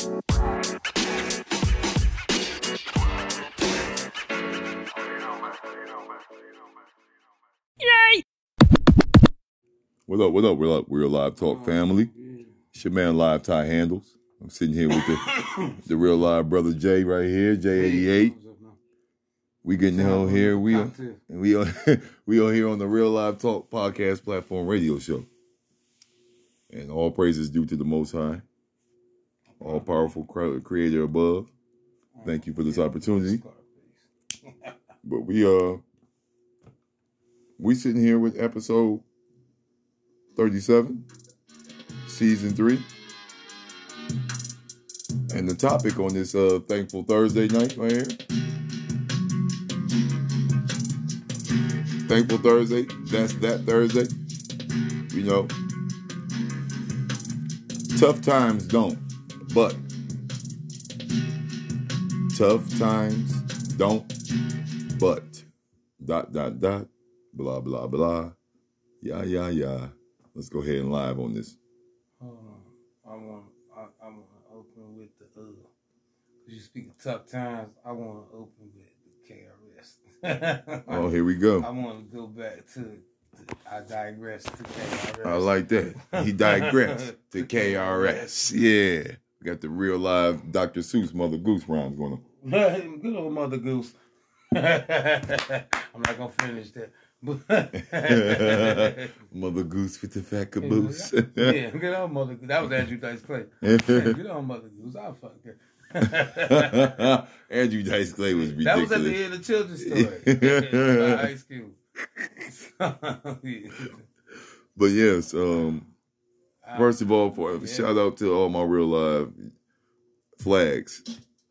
What up? What up? We're up. We're a live talk family. It's your man Live Ty Handles. I'm sitting here with the the real live brother Jay right here, J88. We getting on here. We are, and we are we are here on the Real Live Talk podcast platform radio show. And all praises due to the Most High, all powerful Creator above. Thank you for this opportunity. But we uh we sitting here with episode 37, season three. And the topic on this uh, Thankful Thursday night right here. Thankful Thursday, that's that Thursday. You know, tough times don't, but tough times don't, but dot dot dot, blah blah blah, yeah yeah yeah. Let's go ahead and live on this. Hold on. I want I, I want to open with the uh. Cause you speak of tough times. I want to open with the KRS. oh, here we go. I want to go back to. to I digress to KRS. I like that. He digressed to KRS. Yeah. We got the real live Dr. Seuss Mother Goose rhymes going on. Good old Mother Goose. I'm not gonna finish that. mother Goose with the fat caboose. yeah, good old Mother Goose. That was Andrew Dice Clay. good old Mother Goose. I fuck that. Andrew Dice Clay was ridiculous. That was at the end of children's story. high school. but yes, um, first of all, for yeah. shout out to all my real live flags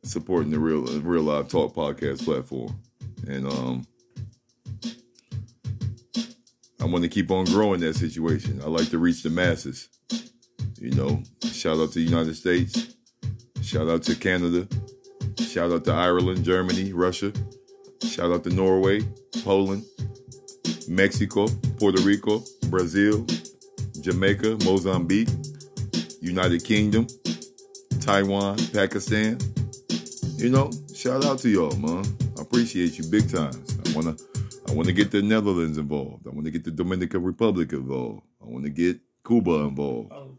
supporting the real real live talk podcast platform, and um I want to keep on growing that situation. I like to reach the masses. You know, shout out to the United States. Shout out to Canada. Shout out to Ireland, Germany, Russia. Shout out to Norway, Poland, Mexico, Puerto Rico, Brazil, Jamaica, Mozambique, United Kingdom, Taiwan, Pakistan. You know, shout out to y'all, man. I appreciate you big times. I wanna I want to get the Netherlands involved. I want to get the Dominican Republic involved. I want to get Cuba involved. Oh.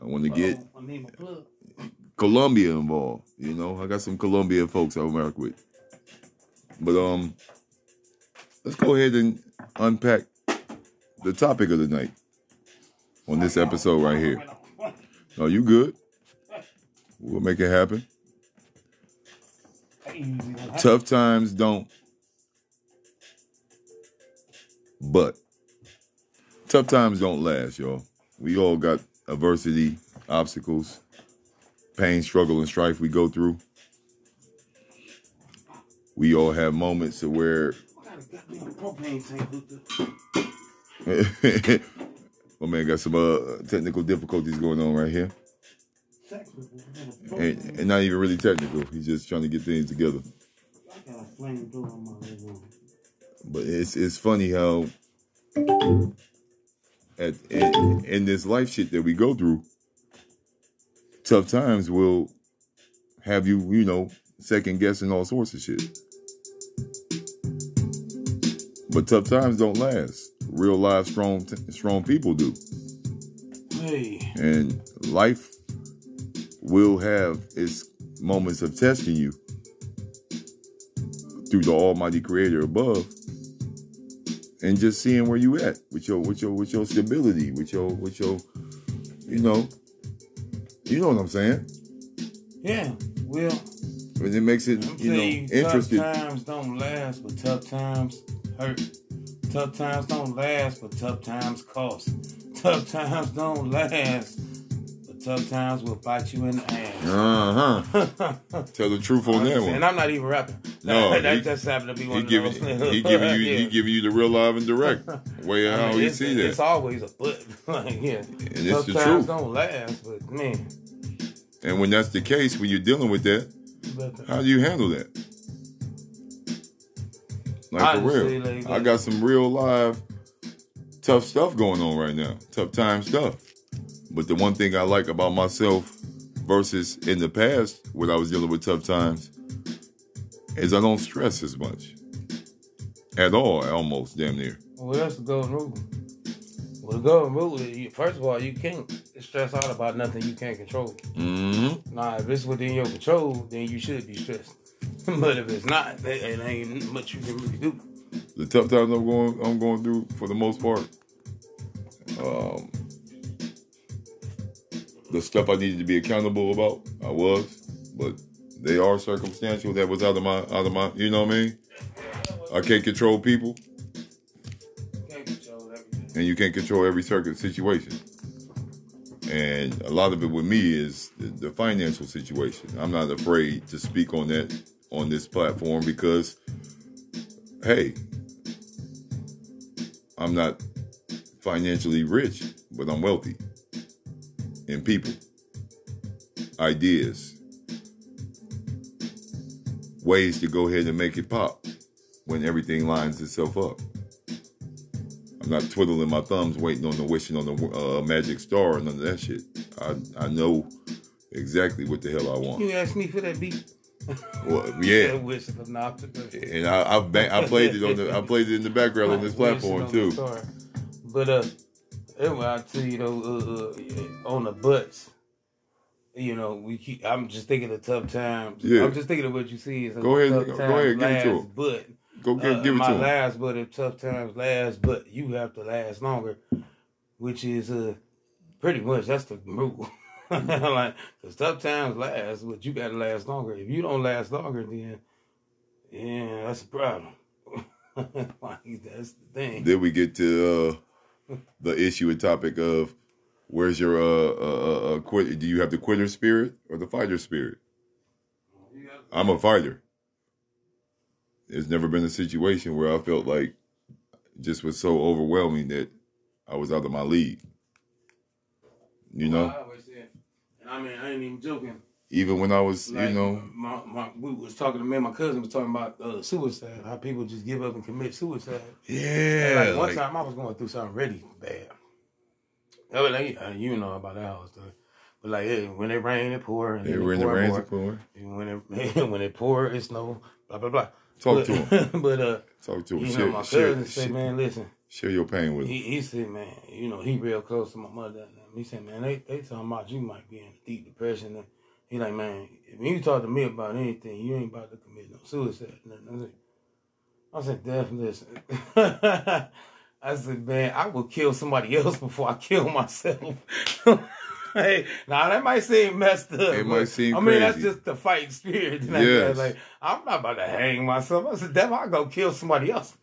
I want to get Colombia involved. You know, I got some Colombian folks I work with. But um, let's go ahead and unpack the topic of the night on this episode right here. Are you good? We'll make it happen. Tough times don't But tough times don't last, y'all. We all got adversity, obstacles, pain, struggle, and strife we go through. We all have moments where. My man got some uh, technical difficulties going on right here. And, and, not even really technical. He's just trying to get things together. But it's it's funny how at in, in this life shit that we go through, tough times will have you, you know, second guessing all sorts of shit. But tough times don't last. Real live strong strong people do. Hey. And life will have its moments of testing you through the almighty creator above and just seeing where you at with your with your with your stability, with your with your you know you know what I'm saying? Yeah. Well and it makes it, you know, you, interesting. Tough times don't last, but tough times hurt. Tough times don't last, but tough times cost. Tough times don't last, but tough times will bite you in the ass. Uh huh. Tell the truth on that one. And I'm not even rapping. No, that, he, just happened to be one he giving, he giving you yeah. he giving you the real live and direct way of how he see that. It's always a but. like, yeah. And it's the truth. Don't last, but man. And when that's the case, when you're dealing with that, how do you handle that? Like for real, like I got some real live tough stuff going on right now. Tough time stuff. But the one thing I like about myself versus in the past when I was dealing with tough times is I don't stress as much at all, almost damn near. Well, that's the golden rule. Well, the golden rule is, you- first of all, you can't stress out about nothing you can't control. Mm-hmm. Now, if it's within your control, then you should be stressed. but if it's not, it, it ain't much you can really do. The tough times I'm going I'm going through for the most part. Um, the stuff I needed to be accountable about, I was, but they are circumstantial. That was out of my out of my you know what I mean? I can't control people Can't control and you can't control every circuit situation. And a lot of it with me is the, the financial situation. I'm not afraid to speak on that on this platform because, hey, I'm not financially rich, but I'm wealthy in people, ideas, ways to go ahead and make it pop when everything lines itself up. I'm not twiddling my thumbs waiting on the wishing on the uh, magic star and none of that shit. I I know exactly what the hell I want. You asked me for that beat. Well, yeah, Wishing for nothing. and I I, I played it on the I played it in the background on this platform too. But uh, anyway, I tell you though, uh, uh, on the butts, you know, we keep. I'm just thinking of tough times. Yeah. I'm just thinking of what you see. Is Go ahead, go ahead, give it to him. But Go give, uh, give it my to him. last, but if tough times last, but you have to last longer, which is uh pretty much that's the rule. like, cause tough times last, but you gotta last longer. If you don't last longer, then yeah, that's a problem. like, that's the thing. Then we get to uh, the issue and topic of where's your uh, uh, uh quit? Do you have the quitter spirit or the fighter spirit? I'm a fighter. There's never been a situation where I felt like just was so overwhelming that I was out of my league. You know, I always said, and I mean, I ain't even joking. even when I was, Like, you know, my, my, we was talking to me and my cousin was talking about uh, suicide, how people just give up and commit suicide. yeah, like one like, time I was going through something really bad. I was like, you know about that whole story. But like, hey, when it rain, it pour, and then were it the rains of pour. And when it when it pour, it snow. Blah blah blah. Talk but, to him. but uh, Talk to him. you Share, know, my share, cousin said, share, man, listen. share your pain with him. He, he said, man, you know, he real close to my mother. And he said, man, they, they talking about you might be in deep depression. And he like, man, if you talk to me about anything, you ain't about to commit no suicide. And I said, I Def, listen. I said, man, I will kill somebody else before I kill myself. hey, now that might seem messed up. It might seem I mean, that's just the fighting spirit. Like, Yes. like, I'm not about to hang myself. I said, Def, I'll go kill somebody else.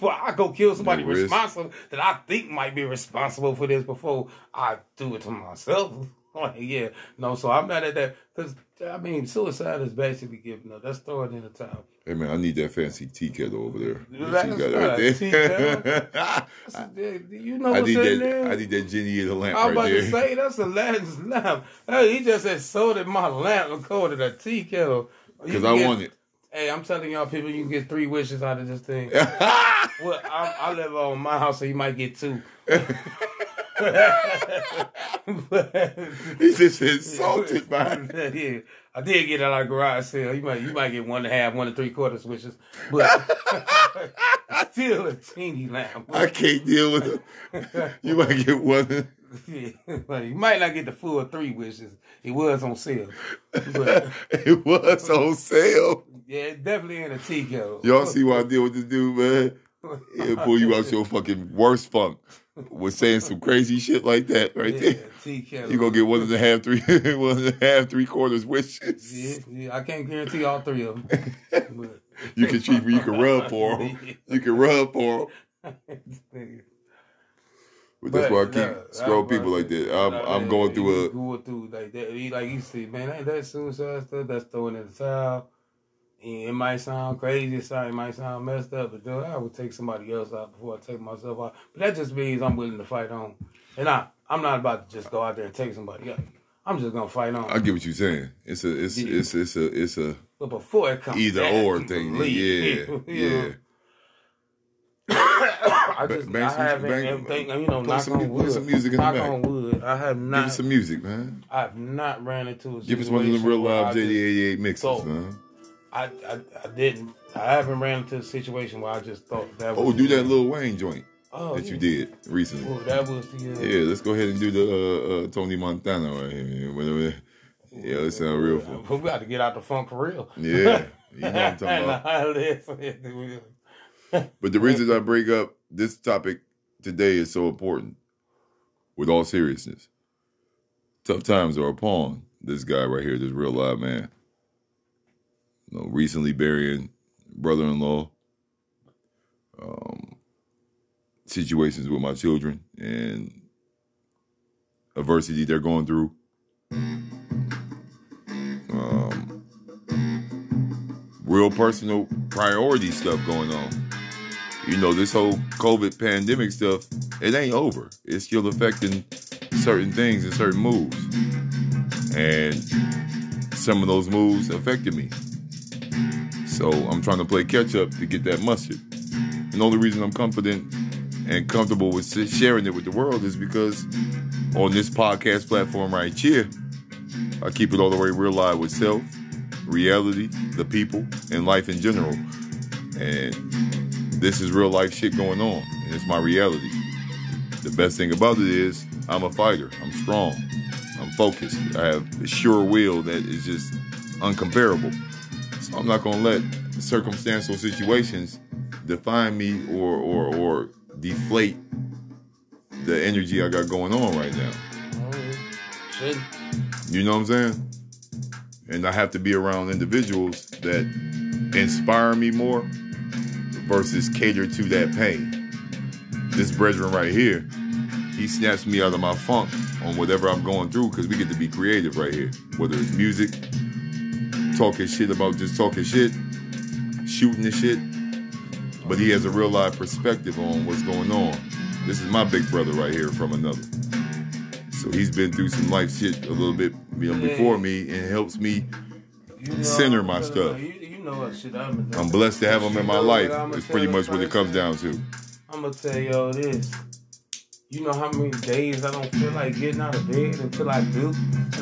Before I go kill somebody responsible that I think might be responsible for this before I do it to myself. Like, yeah, no, so I'm not at that because I mean, suicide is basically giving up. That's throwing in the towel. Hey man, I need that fancy tea kettle over there. That you got right a tea kettle. there. I you know I what's need in that. there? I need that Jenny in the lamp I was right about to there. say that's a lamp. lamp. Hey, he just said sold in my lamp and called it a tea kettle. Because I get- want it. Hey, I'm telling y'all, people, you can get three wishes out of this thing. well, I, I live on my house, so you might get two. He's just insulted by it. yeah, I did get at a garage sale. You might, you might get one and a half, one and three quarters wishes, but still a teeny lamp. I can't deal with it. You might get one. Yeah, like, you might not get the full three wishes. It was on sale, It was on sale. yeah, it definitely in a tea. Y'all see what I deal with this dude, man? He'll pull you out your fucking worst funk with saying some crazy shit like that right Yeah, there. kettle. You gonna get one and a half, three, one and a half, three quarters wishes. Yeah, yeah, I can't guarantee all three of them. But You can cheat, you can rub for them. You can rub for them. But that's why I keep nah, scroll people like that. I'm Nah, I'm man, going through a going through like that. He like you see, man, ain't that suicide stuff? That's throwing in the towel. And it might sound crazy, it sound- it might sound messed up, but dude, I would take somebody else out before I take myself out. But that just means I'm willing to fight on. And I, I'm not about to just go out there and take somebody out. I'm just gonna fight on. I get what you're saying. It's a it's Yeah. it's it's a it's a but before it comes either back or thing. leave, Yeah, yeah. I I just bang I some- haven't bang- everything, you know, knock some on wood. some music in the back. on wood. I have Give not us some music, man. I've not ran into a Give us one of the real live I just- JD88 mixes, thought- man. I, I I didn't. I haven't ran into a situation where I just thought that. Oh, do that Lil Wayne joint oh, that yeah. you did recently. Well, that was the. Uh, Yeah, let's go ahead and do the uh, uh, Tony Montana right here. Whatever. Yeah, it sound real fun. We got to get out the funk for real. Yeah, you know what I'm talking about. about. But the reason I break up this topic today is so important, with all seriousness. Tough times are upon this guy right here, this real live man. You know, recently burying brother-in-law. Um, situations with my children and adversity they're going through. Um, real personal priority stuff going on you know, this whole COVID pandemic stuff, it ain't over. It's still affecting certain things and certain moves. And some of those moves affected me. So I'm trying to play catch up to get that mustard. And the only reason I'm confident and comfortable with sharing it with the world is because on this podcast platform right here, I keep it all the way real live with self, reality, the people, and life in general. And this is real life shit going on, and it's my reality. The best thing about it is I'm a fighter. I'm strong. I'm focused. I have a sure will that is just uncomparable. So I'm not gonna let circumstantial situations define me or or or deflate the energy I got going on right now. You know what I'm saying? And I have to be around individuals that inspire me more versus cater to that pain. This brethren right here, he snaps me out of my funk on whatever I'm going through because we get to be creative right here. Whether it's music, talking shit about just talking shit, shooting the shit. But he has a real live perspective on what's going on. This is my big brother right here from another. So he's been through some life shit a little bit you know, before me and helps me Center my stuff. Know shit I'm I'm blessed to have him in my life. It's pretty much what it comes down to. I'm gonna tell y'all this. You know how many days I don't feel like getting out of bed until I do?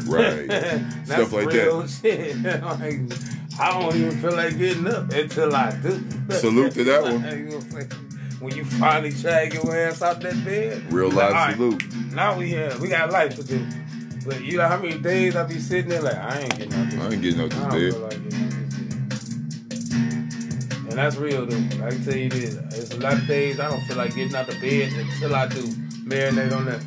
Right. That's Stuff like real shit. like, I don't even feel like getting up until I do. Salute to that one. You know what I'm saying? when you finally drag your ass out that bed. Real like, life right, salute. Now we have we got life to do. But you know how many days I be sitting there like I ain't getting out this I ain't getting out this bed. And that's real though. I can tell you this. It's a lot of days I don't feel like getting out the bed until I do. Marinate on that.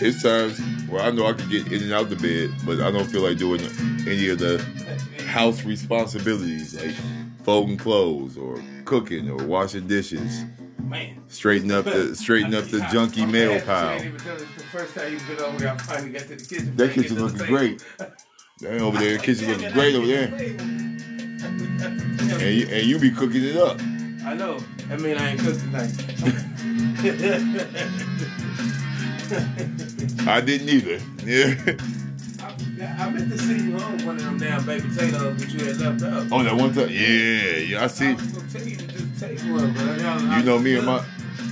It's times where I know I can get in and out the bed, but I don't feel like doing any of the house responsibilities like folding clothes or cooking or washing dishes. Man. Straighten up the straighten up the junky mail pile. The first time you been over here, I finally got to the kitchen. That kitchen looking great. That over there, the kitchen looking great over there. And you, and you be cooking it up. I know. I mean, I ain't cooked tonight. I didn't either. Yeah. I, I meant to send you home one of them damn baked potatoes that you had left out. Oh, that one time. Yeah, yeah. I I see. tell you to just take one, I got You know me and my,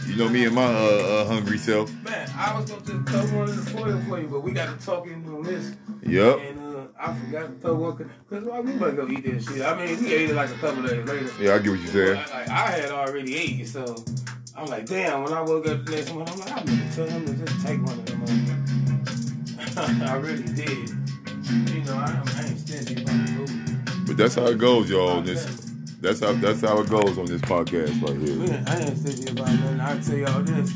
you know me and my uh, uh, hungry self. man. I was gonna just throw one in the foil for you, but we got to talk into this. Yep. And I forgot to throw one because why we better go eat this shit. I mean, we ate it like a couple days later. Yeah, I get what you're saying. Like, like, I had already ate so I'm like, damn. When I woke up the next morning, I'm like, I meant to tell him to just take one of them. I really did. You know, I, I ain't stingy about food. But that's how it goes, y'all. This, that's how that's how it goes on this podcast right here. I ain't stingy about nothing. I tell y'all this.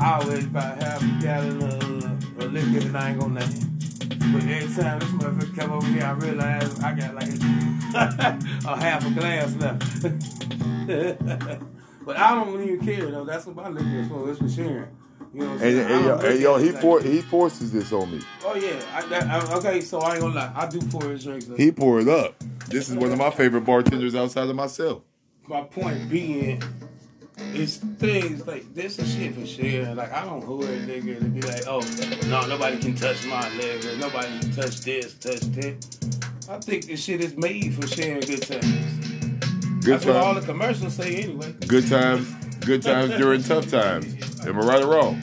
I always about half a gallon of, uh, of liquor that I ain't gonna name. But every time this motherfucker come over here, I realize I got like a half a glass left. but I don't even care though. That's what my liquor is for. It's for sharing. You know what I'm And, saying? I and, yo, and yo, he like- for, he forces this on me. Oh yeah. I, that, I, okay, so I ain't gonna lie. I do pour his drinks. Up. He pour it up. This is one of my favorite bartenders outside of myself. my point being, it's things like this is shit for sharing. Like I don't hood a nigga to be like, oh no, nobody can touch my leg or nobody can touch this, touch that. I think this shit is made for sharing good times. Good That's what all the commercials say anyway. Good times. Good times during tough times. Am I right or wrong?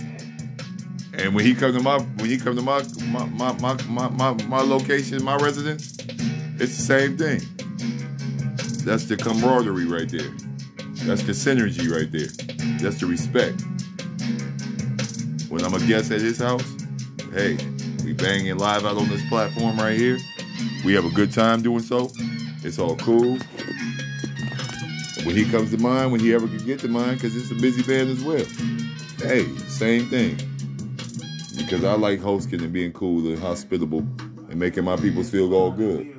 And when he come to my when he come to my my my my my, my, my location, my residence, it's the same thing. That's the camaraderie right there. That's the synergy right there. That's the respect. When I'm a guest at his house, hey, we banging live out on this platform right here. We have a good time doing so. It's all cool. When he comes to mine, when he ever can get to mine, because it's a busy band as well. Hey, same thing. Because I like hosting and being cool and hospitable and making my people feel all good.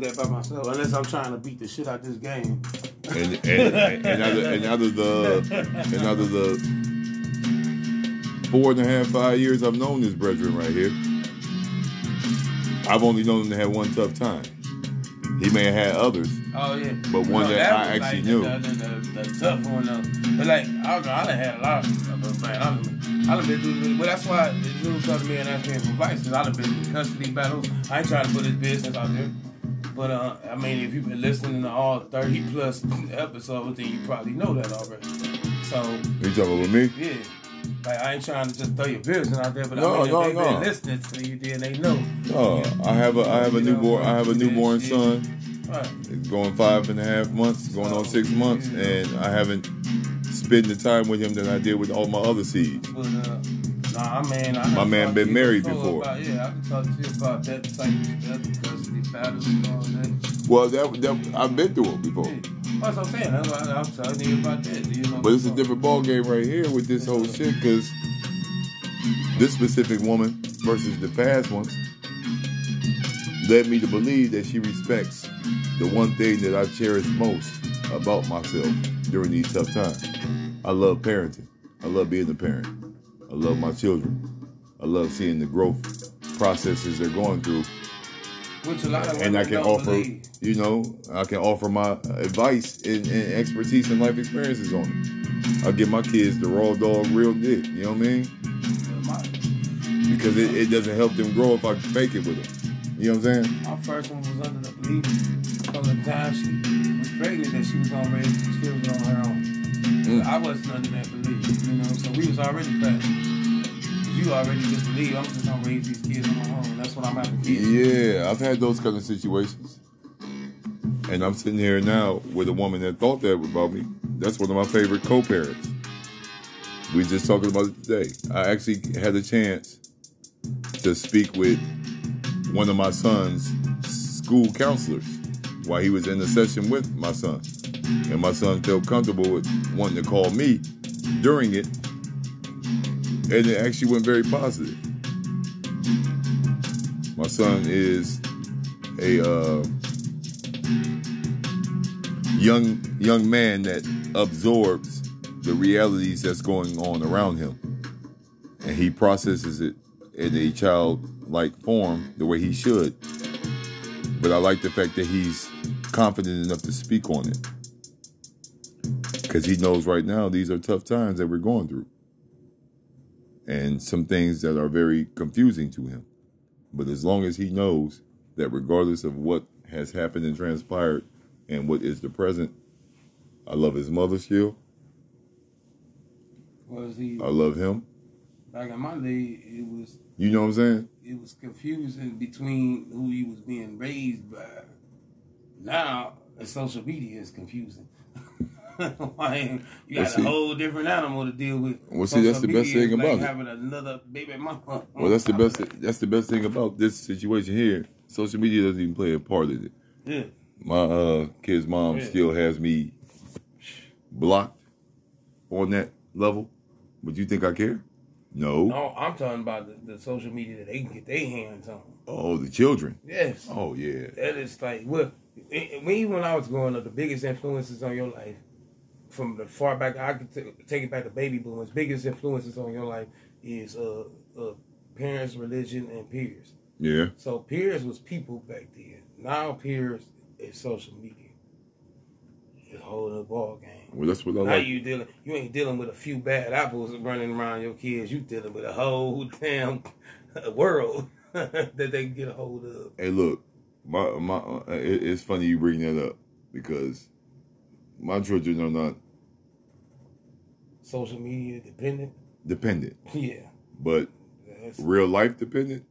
Do that by myself, unless I'm trying to beat the shit out of this game. And and, and, out, of, and out of the and out of the four and a half, five years I've known this brethren right here, I've only known him to have one tough time. He may have had others, Oh yeah, But one that I actually like knew. The, the, the, the tough one though. But like I don't know, I done had a lot of but man, I done, I done been through. Well, that's why the dude come to me and asked me for advice because I done been through custody battles. I ain't trying to put his business out there. But uh, I mean, if you've been listening to all 30 plus episodes, then you probably know that already. So you talking with me? yeah, like I ain't trying to just throw your business out there, but No, I mean, if no, they no. been listening to you, then they know. Oh, I have a I have a newborn I have a newborn son. Right. Going five and a half months, going on six months, and I haven't spent the time with him that I did with all my other seeds. But uh, nah, I mean, I My man been married before. About, yeah, I can talk to you about that type of stuff, custody battles and all that. Well, that, that I've been through it before, Yeah. That's what I'm saying. That's I'm telling you about that. You know, but it's a different ball game right here with this whole shit because this specific woman versus the past ones led me to believe that she respects the one thing that I cherish most about myself during these tough times. I love parenting. I love being a parent. I love my children. I love seeing the growth processes they're going through Which a lot of and I can offer, believe. you know, I can offer my advice and, and expertise and life experiences on it. I give my kids the raw dog, real dick. You know what I mean? Because it, it doesn't help them grow if I fake it with them. You know what I'm saying? my first one was under the belief from the time she was pregnant that she was raise the children on her own. Mm. I wasn't under that belief, you know. So we was already past. You already just believe I'm just gonna raise these kids on my own. That's what I'm having kids. Yeah, I've had those kind of situations. And I'm sitting here now with a woman that thought that about me. That's one of my favorite co-parents. We just talking about it today. I actually had a chance to speak with one of my son's school counselors while he was in a session with my son. And my son felt comfortable with wanting to call me during it. And it actually went very positive. My son is a uh, young young man that absorbs the realities that's going on around him, and he processes it in a childlike form the way he should. But I like the fact that he's confident enough to speak on it because he knows right now these are tough times that we're going through, and some things that are very confusing to him. But as long as he knows that regardless of what has happened and transpired and what is the present, I love his mother still. Was he I love him. back in my day? It was You know what I'm saying? it was confusing between who he was being raised by. Now, social media is confusing. Like, you Well, got see- a whole different animal to deal with. Well, see, that's the best thing is like about it. having another baby mama. Well, that's the best. That's the best thing about this situation here. Social media doesn't even play a part in it. Yeah. My uh, kid's mom Yeah. still has me blocked on that level. Would you think I care? No. No, I'm talking about the, the social media that they can get their hands on. Oh, the children. Yes. Oh yeah. That is like, well, me when I was growing up, the biggest influences on your life, from the far back, I could t- take it back to baby boomers. Biggest influences on your life is uh, uh, parents, religion, and peers. Yeah. So peers was people back then. Now peers is social media. It's a whole other ball game. Well, that's what I Now like. you dealing, you ain't dealing with a few bad apples running around your kids. You dealing with a whole damn world. that they can get a hold of. Hey, look, my my, uh, it, it's funny you bring that up because my children are not Social media dependent. dependent, Yeah. but That's, real life dependent.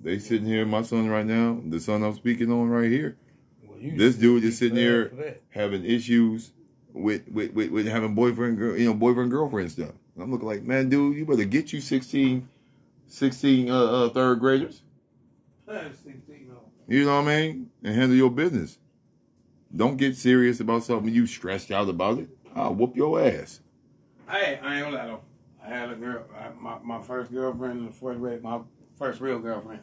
They sitting here, my son right now, the son I'm speaking on right here, well, you this should dude be is sitting glad here having issues with with, with, with having boyfriend, girl, you know, boyfriend girlfriend stuff. And I'm looking like, man, dude, you better get you 16, 16 uh, uh, third graders. 16, no. You know what I mean? And handle your business. Don't get serious about something you stressed out about it. I'll whoop your ass. Hey, I ain't gonna lie though. I had a girl, I, my, my first girlfriend in the fourth grade, my first real girlfriend.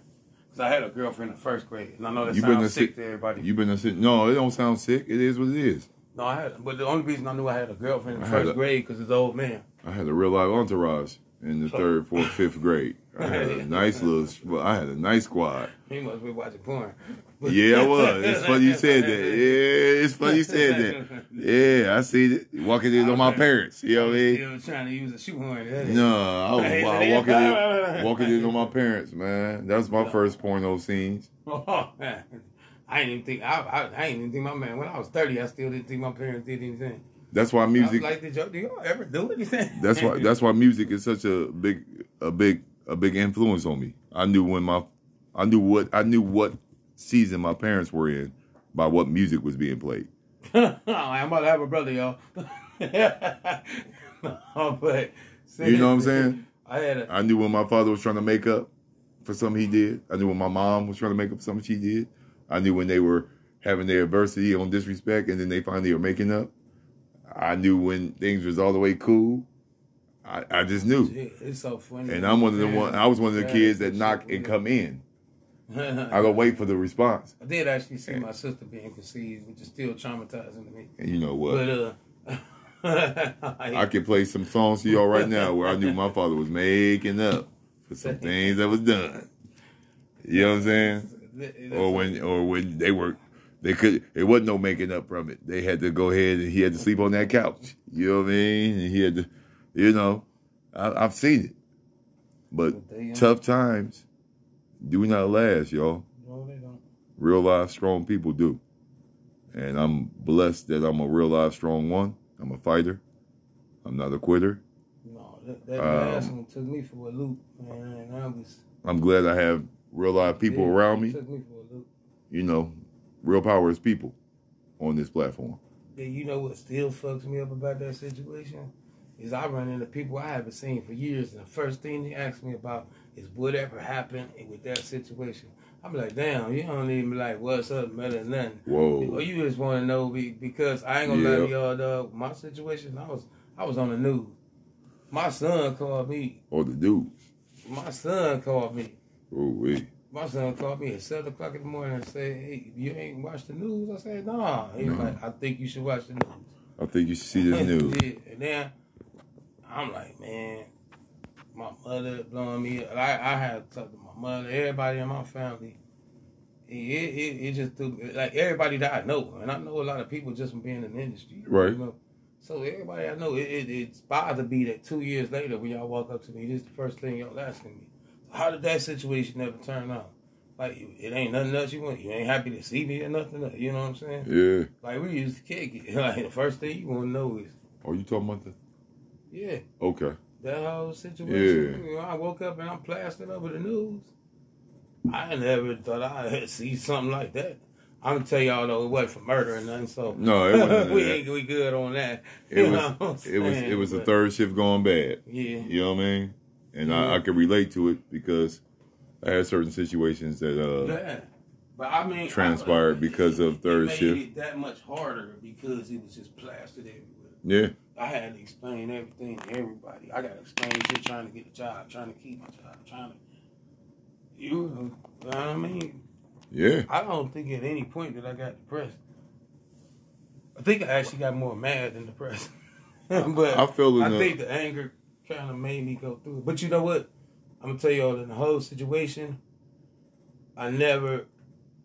Because I had a girlfriend in the first grade. And I know that You been sounds a sick sick- to everybody. You been a sick? No, it don't sound sick. It is what it is. no, I had, but the only reason I knew I had a girlfriend in the I first a- grade because it's old man. I had a real life entourage in the third, fourth, fifth grade. I had a nice little. well, I had a nice squad. He must be watching porn. Yeah, I was. It's funny you said that. Yeah, it's funny you said that. Yeah, I see it. Walking in on my parents. You know what I mean? Trying to use a shoehorn. No, I was hey, walking in, walking in on my parents, man. That was my first porno scenes. Oh, man. I didn't even think I, I, I didn't even think my man when I was thirty I still didn't think my parents did anything. That's why music. like, did y'all, do y'all ever do anything? That's why. That's why music is such a big, a big, a big influence on me. I knew when my, I knew what I knew what season my parents were in by what music was being played. Oh, I'm about to have a brother, y'all. no, but You know what I'm saying? I had a I knew when my father was trying to make up for something he did. I knew when my mom was trying to make up for something she did. I knew when they were having their adversity on disrespect and then they finally were making up. I knew when things was all the way cool. I, I just knew. it's so funny. And I'm one of the one. I was one of the Yeah, kids that knock and come in. I go wait for the response. I did actually see my sister being conceived, which is still traumatizing to me. And you know what? But uh, I can play some songs to y'all right now where I knew my father was making up for some things that was done. You know what I'm saying? Or when or when they were they could it wasn't no making up from it. They had to go ahead and he had to sleep on that couch. You know what I mean? And he had to you know, I, I've seen it. But But uh, tough times do not last, y'all. No, they don't. Real life strong people do. And I'm blessed that I'm a real life strong one. I'm a fighter. I'm not a quitter. No, that, that Um, last one took me for a loop, man. And I was I'm glad I have real life people yeah, around me. Took me for a loop. You know, real power is people on this platform. Yeah, you know what still fucks me up about that situation is I run into people I haven't seen for years, and the first thing they ask me about is whatever happened with that situation. I'm like, damn, you don't even like, what's up, than nothing. Or Whoa. Oh, you just want to know be, because I ain't gonna lie to y'all, dog. My situation, I was I was on the news. My son called me. Or the dude. My son called me. Oh, wait. My son called me at seven o'clock in the morning and said, "Hey, you ain't watched the news?" I said, "Nah." He was No. like, "I think you should watch the news." I think you should see this news. yeah. And then I'm like, man, my mother blowing me. up. I I had to talk to my mother, everybody in my family. It it, it just threw me- like everybody that I know, and I know a lot of people just from being in the industry, Right. You know? So everybody I know, it, it it's bothered me that two years later when y'all walk up to me, this is the first thing y'all asking me. How did that situation ever turn out? Like it ain't nothing else you want. You ain't happy to see me or nothing. else, You know what I'm saying? Yeah. Like we used to kick it. Like the first thing you want to know is, Oh, you talking about the? yeah, Okay. that whole situation. You know, I woke up and I'm plastered over the news. I never thought I'd see something like that. I'm gonna tell y'all though, it wasn't for murder or nothing. So No, it wasn't we ain't we good on that. It You know what I'm was. It was. It was the But, third shift going bad. Yeah, You know what I mean? And I, Yeah. I can relate to it because I had certain situations that uh, yeah. But I mean, transpired I- because of it third made shift. It that much harder because it was just plastered everywhere. Yeah. I had to explain everything to everybody. I got to explain shit trying to get a job, trying to keep my job, trying to. You know what I mean? Yeah. I don't think at any point that I got depressed. I think I actually got more mad than depressed. but I feel I think the anger kind of made me go through it. But you know what? I'm gonna tell y'all in the whole situation, I never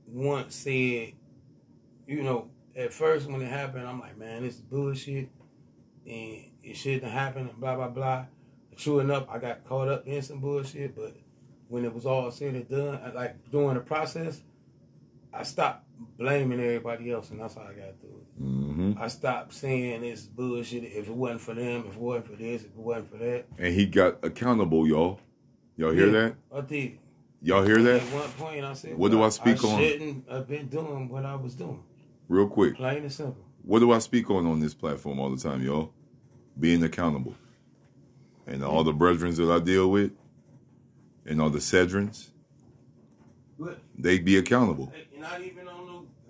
once said, you know, at first when it happened, I'm like, man, this is bullshit, and it shouldn't have happened, and blah blah blah. True enough, I got caught up in some bullshit, but when it was all said and done, like during the process, I stopped blaming everybody else, and that's how I got through it. hmm I stopped saying this bullshit. If it wasn't for them, if it wasn't for this, if it wasn't for that, And he got accountable, y'all. Y'all hear Yeah. that? I did. Y'all hear that? At one point, I said, What do I speak on? shouldn't have been doing what I was doing. Real quick. Plain and simple. What do I speak on on this platform all the time, y'all? Being accountable. And all the brethren that I deal with, and all the Cedrons, But they be accountable. not even on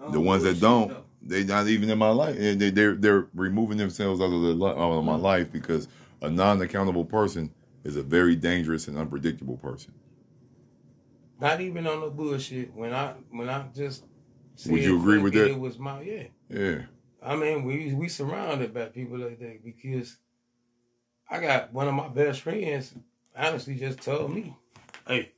no. The ones that don't, though. they not even in my life. And They, they're they're removing themselves out of the li- out of my mm. life because a non-accountable person is a very dangerous and unpredictable person. Not even on the bullshit. When I when I just said, Would you agree with that? It was my yeah. Yeah, I mean, we we surrounded by people like that because I got one of my best friends. Honestly, just told me, "Hey,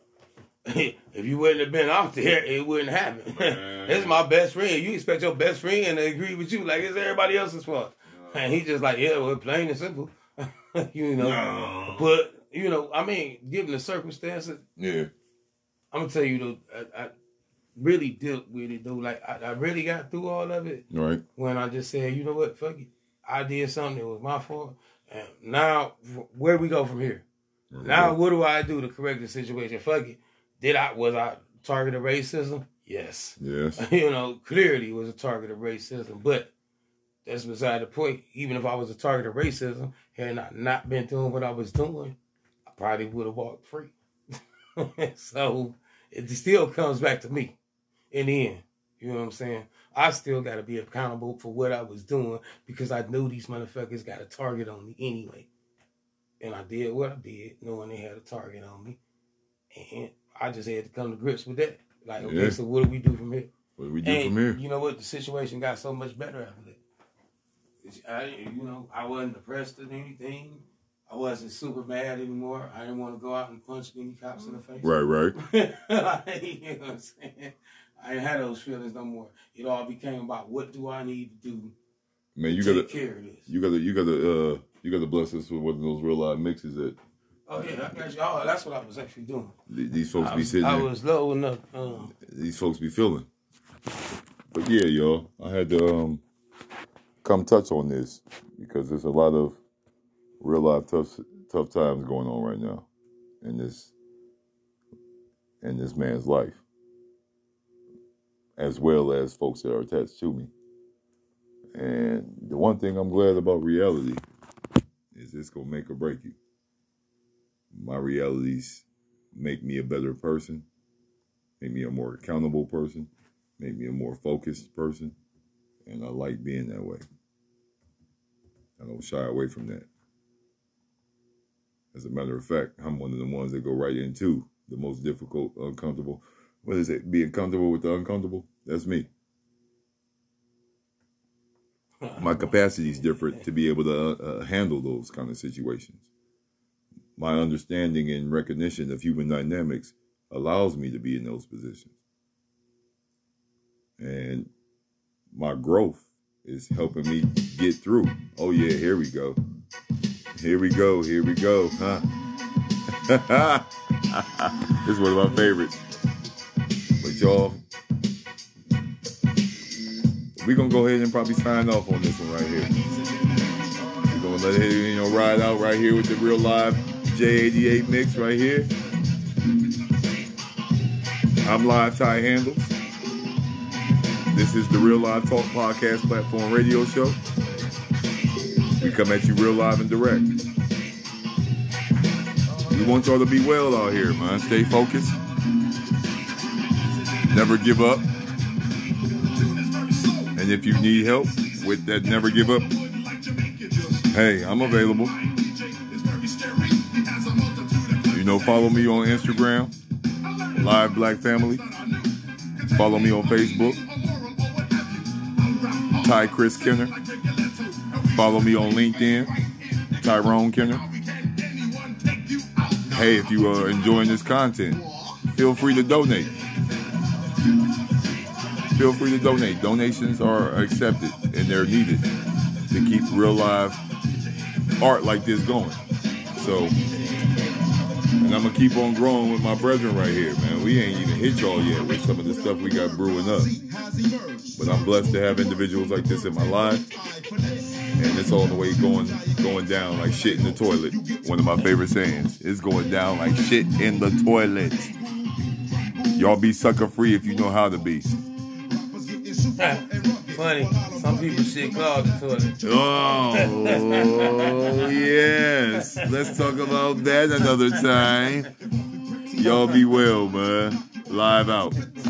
if you wouldn't have been out there, it wouldn't happen." Is my best friend. You expect your best friend to agree with you like it's everybody else's fault, and he just like, "Yeah, well, plain and simple," you know. No. But you know, I mean, given the circumstances, yeah, I'm gonna tell you though, I, I really dealt with it though. Like I, I really got through all of it Right. when I just said, you know what, fuck it, I did something that was my fault, and now where we go from here? Now what do I do to correct the situation? Fuck it, did I was I target of racism? Yes, yes, you know clearly was a target of racism, but that's beside the point. Even if I was a target of racism, had I not been doing what I was doing, I probably would have walked free. so it still comes back to me in the end. You know what I'm saying? I still got to be accountable for what I was doing because I knew these motherfuckers got a target on me anyway. And I did what I did, knowing they had a target on me. And I just had to come to grips with that. Like, okay, Yeah. so what do we do from here? what do we do And from here? You know what? The situation got so much better after that. I, you know, I wasn't depressed or anything. I wasn't super mad anymore. I didn't want to go out and punch any cops in the face. Right, right. like, you know what I'm saying? I didn't have those feelings no more. It all became about what do I need to do Man, you to gotta, take care of this. you gotta, you gotta, uh, you gotta bless us with one of those real live mixes that oh yeah, you. Oh, that's what I was actually doing. these folks I be sitting I there. was low enough. Um, these folks be feeling. But yeah, y'all, I had to um, come touch on this because there's a lot of real life tough tough times going on right now in this in this man's life, as well as folks that are attached to me. And the one thing I'm glad about reality is it's gonna make or break you. My realities make me a better person make me a more accountable person, make me a more focused person, and I like being that way. I don't shy away from that. As a matter of fact, I'm one of the ones that go right into the most difficult, uncomfortable. What is it? Being comfortable with the uncomfortable? That's me. My capacity is different to be able to uh, uh, handle those kind of situations. My understanding and recognition of human dynamics allows me to be in those positions. And my growth is helping me get through. Oh yeah, here we go. Here we go, here we go, huh? this is one of my favorites. But y'all, we're gonna go ahead and probably sign off on this one right here. We're gonna let it, you know, ride out right here with the real live J88 mix right here. I'm Live Ty Handles. This is the Real Live Talk Podcast Platform Radio Show. We come at you real live and direct. We want y'all to be well out here, man. Stay focused. Never give up. And if you need help with that never give up, hey, I'm available. Know, follow me on Instagram, Live Black Family. Follow me on Facebook, Ty Chris Kenner. Follow me on LinkedIn, Tyrone Kenner. Hey, if you are enjoying this content, feel free to donate. Feel free to donate. Donations are accepted and they're needed to keep real live art like this going. So And I'm gonna keep on growing with my brethren right here, man. We ain't even hit y'all yet with some of the stuff we got brewing up. But I'm blessed to have individuals like this in my life. And it's all the way going going down like shit in the toilet. One of my favorite sayings. It's going down like shit in the toilet. Y'all be sucker free if you know how to be. Funny, some people shit clog the toilet. Oh, yes. Let's talk about that another time. Y'all be well, man. Live out.